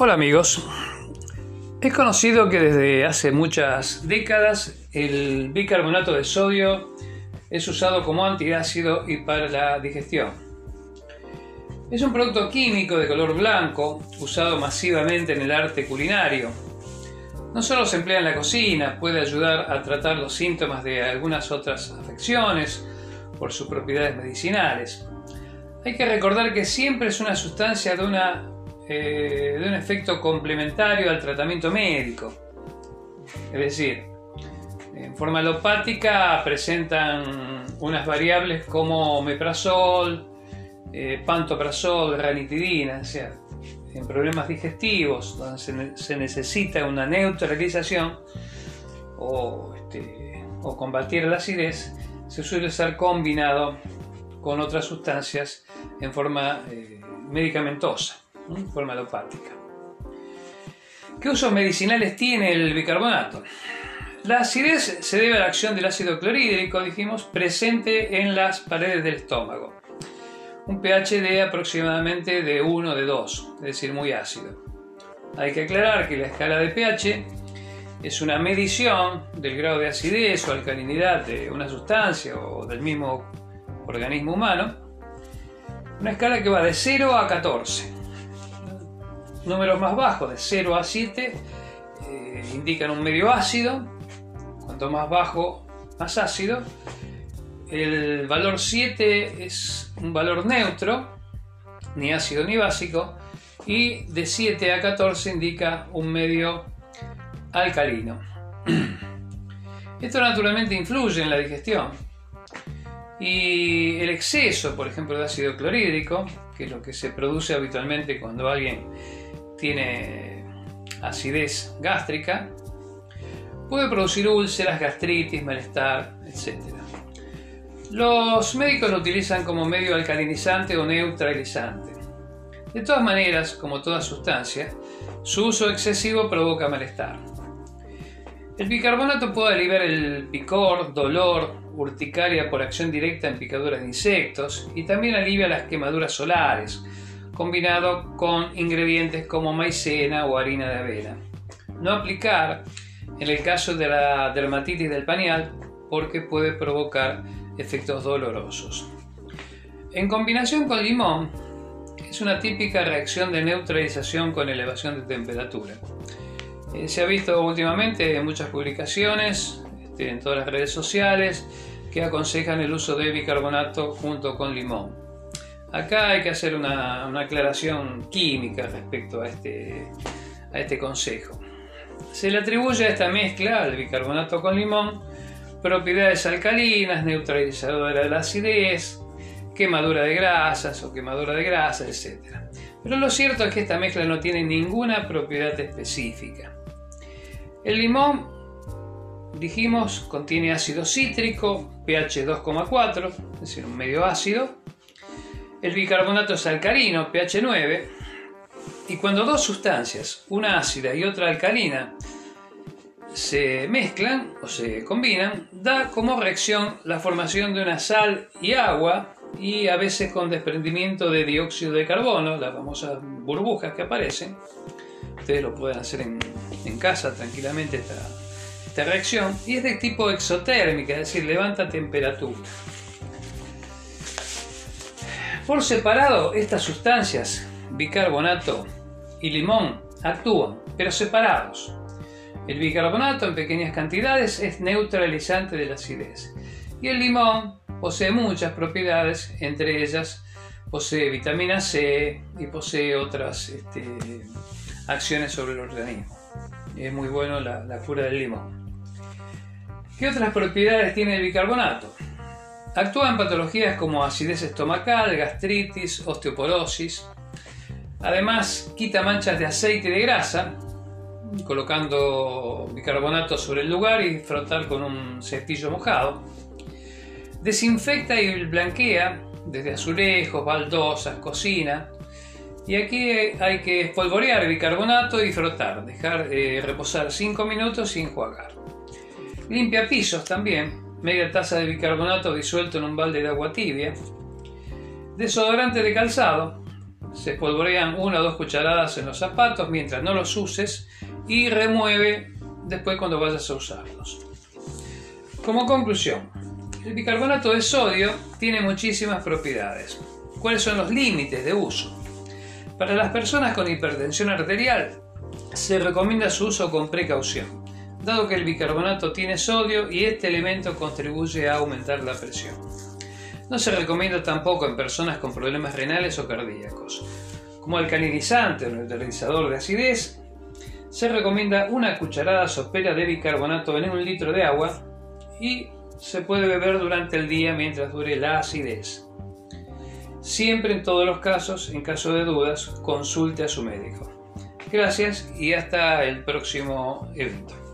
Hola amigos. Es conocido que desde hace muchas décadas el bicarbonato de sodio es usado como antiácido y para la digestión. Es un producto químico de color blanco usado masivamente en el arte culinario. No solo se emplea en la cocina, puede ayudar a tratar los síntomas de algunas otras afecciones por sus propiedades medicinales. Hay que recordar que siempre es una sustancia de una eh, de un efecto complementario al tratamiento médico. Es decir, en forma alopática presentan unas variables como omeprazol, eh, pantoprazol, ranitidina, o sea, en problemas digestivos donde se, necesita una neutralización o, este, o combatir la acidez, se suele ser combinado con otras sustancias en forma eh, medicamentosa forma alopática. ¿Qué usos medicinales tiene el bicarbonato? La acidez se debe a la acción del ácido clorhídrico, dijimos, presente en las paredes del estómago. Un pH de aproximadamente de 1 de 2, es decir, muy ácido. Hay que aclarar que la escala de pH es una medición del grado de acidez o alcalinidad de una sustancia o del mismo organismo humano. Una escala que va de 0 a 14 números más bajos, de 0 a 7, eh, indican un medio ácido. Cuanto más bajo, más ácido. El valor 7 es un valor neutro, ni ácido ni básico. Y de 7 a 14 indica un medio alcalino. Esto naturalmente influye en la digestión. Y el exceso, por ejemplo, de ácido clorhídrico, que es lo que se produce habitualmente cuando alguien tiene acidez gástrica, puede producir úlceras, gastritis, malestar, etc. Los médicos lo utilizan como medio alcalinizante o neutralizante. De todas maneras, como toda sustancia, su uso excesivo provoca malestar. El bicarbonato puede aliviar el picor, dolor, urticaria por acción directa en picaduras de insectos y también alivia las quemaduras solares, combinado con ingredientes como maicena o harina de avena. No aplicar en el caso de la dermatitis del pañal porque puede provocar efectos dolorosos. En combinación con limón, es una típica reacción de neutralización con elevación de temperatura. Eh, se ha visto últimamente en muchas publicaciones, este, en todas las redes sociales, que aconsejan el uso de bicarbonato junto con limón. Acá hay que hacer una, aclaración química respecto a este, a este consejo. Se le atribuye a esta mezcla, al bicarbonato con limón, propiedades alcalinas, neutralizadora de la acidez, quemadura de grasas o quemadura de grasas, etc. Pero lo cierto es que esta mezcla no tiene ninguna propiedad específica. El limón, dijimos, contiene ácido cítrico, pH 2,4, es decir, un medio ácido, el bicarbonato es alcalino, pH 9, y cuando dos sustancias, una ácida y otra alcalina, se mezclan o se combinan, da como reacción la formación de una sal y agua y a veces con desprendimiento de dióxido de carbono, las famosas burbujas que aparecen. Ustedes lo pueden hacer en, casa tranquilamente esta, esta reacción y es de tipo exotérmica, es decir, levanta temperatura. Por separado, estas sustancias, bicarbonato y limón, actúan, pero separados. El bicarbonato en pequeñas cantidades es neutralizante de la acidez y el limón posee muchas propiedades, entre ellas posee vitamina C y posee otras este, acciones sobre el organismo. Es muy bueno la, la cura del limón. ¿Qué otras propiedades tiene el bicarbonato? Actúa en patologías como acidez estomacal, gastritis, osteoporosis. Además, quita manchas de aceite y de grasa, colocando bicarbonato sobre el lugar y frotar con un cepillo mojado. Desinfecta y blanquea desde azulejos, baldosas, cocina. Y aquí hay que espolvorear bicarbonato y frotar, dejar eh, reposar 5 minutos sin enjuagar. Limpia pisos también, media taza de bicarbonato disuelto en un balde de agua tibia, desodorante de calzado, Se espolvorean una o dos cucharadas en los zapatos mientras no los uses y remueve después cuando vayas a usarlos. Como conclusión, el bicarbonato de sodio tiene muchísimas propiedades. ¿Cuáles son los límites de uso? Para las personas con hipertensión arterial se recomienda su uso con precaución, dado que el bicarbonato tiene sodio y este elemento contribuye a aumentar la presión. No se recomienda tampoco en personas con problemas renales o cardíacos. Como alcalinizante o neutralizador de acidez, se recomienda una cucharada sopera de bicarbonato en un litro de agua y se puede beber durante el día mientras dure la acidez. Siempre en todos los casos, en caso de dudas, consulte a su médico. Gracias y hasta el próximo evento.